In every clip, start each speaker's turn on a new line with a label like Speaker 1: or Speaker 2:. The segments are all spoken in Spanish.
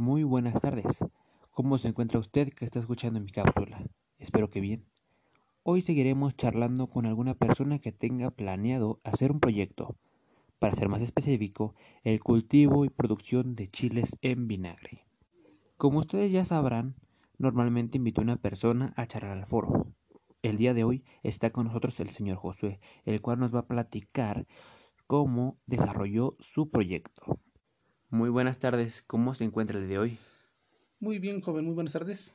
Speaker 1: Muy buenas tardes. ¿Cómo se encuentra usted que está escuchando mi cápsula? Espero que bien. Hoy seguiremos charlando con alguna persona que tenga planeado hacer un proyecto, para ser más específico, el cultivo y producción de chiles en vinagre. Como ustedes ya sabrán, normalmente invito a una persona a charlar al foro. El día de hoy está con nosotros el señor Josué, el cual nos va a platicar cómo desarrolló su proyecto. Muy buenas tardes, ¿cómo se encuentra el de hoy?
Speaker 2: Muy bien, joven, muy buenas tardes.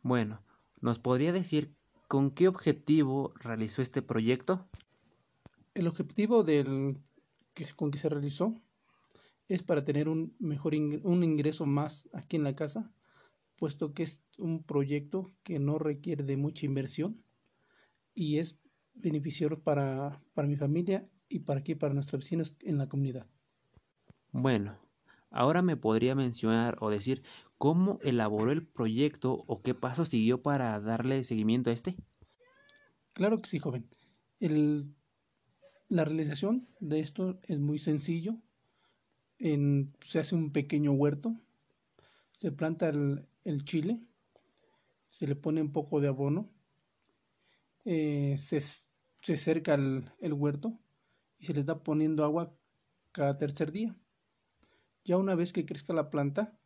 Speaker 1: Bueno, ¿nos podría decir con qué objetivo realizó este proyecto?
Speaker 2: El objetivo del que, con que se realizó es para tener un mejor un ingreso más aquí en la casa, puesto que es un proyecto que no requiere de mucha inversión y es beneficioso para, para mi familia y para aquí, para nuestros vecinos en la comunidad.
Speaker 1: Bueno, ahora me podría mencionar o decir cómo elaboró el proyecto o qué paso siguió para darle seguimiento a este.
Speaker 2: Claro que sí, joven. El, la realización de esto es muy sencillo. En, se hace un pequeño huerto, se planta el, el chile, se le pone un poco de abono, eh, se, se cerca el, el huerto y se le está poniendo agua cada tercer día. Ya una vez que crezca la planta,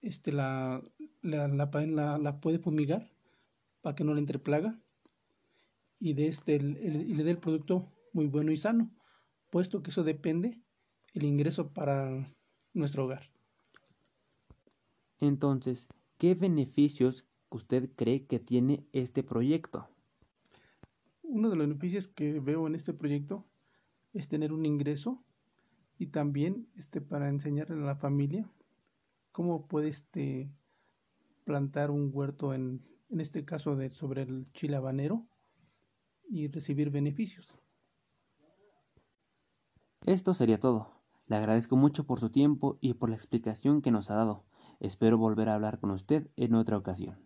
Speaker 2: este, la, la, la, la, puede fumigar para que no le entre plaga y, de este, y le dé el producto muy bueno y sano, puesto que eso depende el ingreso para nuestro hogar.
Speaker 1: Entonces, ¿qué beneficios usted cree que tiene este proyecto?
Speaker 2: Uno de los beneficios que veo en este proyecto es tener un ingreso y también este, para enseñarle a la familia cómo puede este, plantar un huerto en, en este caso de, sobre el chile habanero y recibir beneficios.
Speaker 1: Esto sería todo. Le agradezco mucho por su tiempo y por la explicación que nos ha dado. Espero volver a hablar con usted en otra ocasión.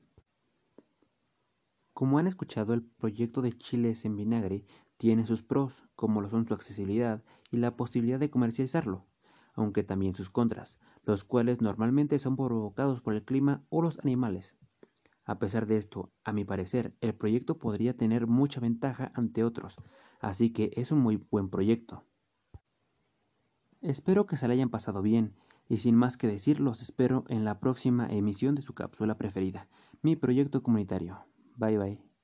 Speaker 1: Como han escuchado, el proyecto de chiles en vinagre tiene sus pros, como lo son su accesibilidad y la posibilidad de comercializarlo, aunque también sus contras, los cuales normalmente son provocados por el clima o los animales. A pesar de esto, a mi parecer, el proyecto podría tener mucha ventaja ante otros, así que es un muy buen proyecto. Espero que se le hayan pasado bien, y sin más que decir, los espero en la próxima emisión de su cápsula preferida, mi proyecto comunitario. Bye bye.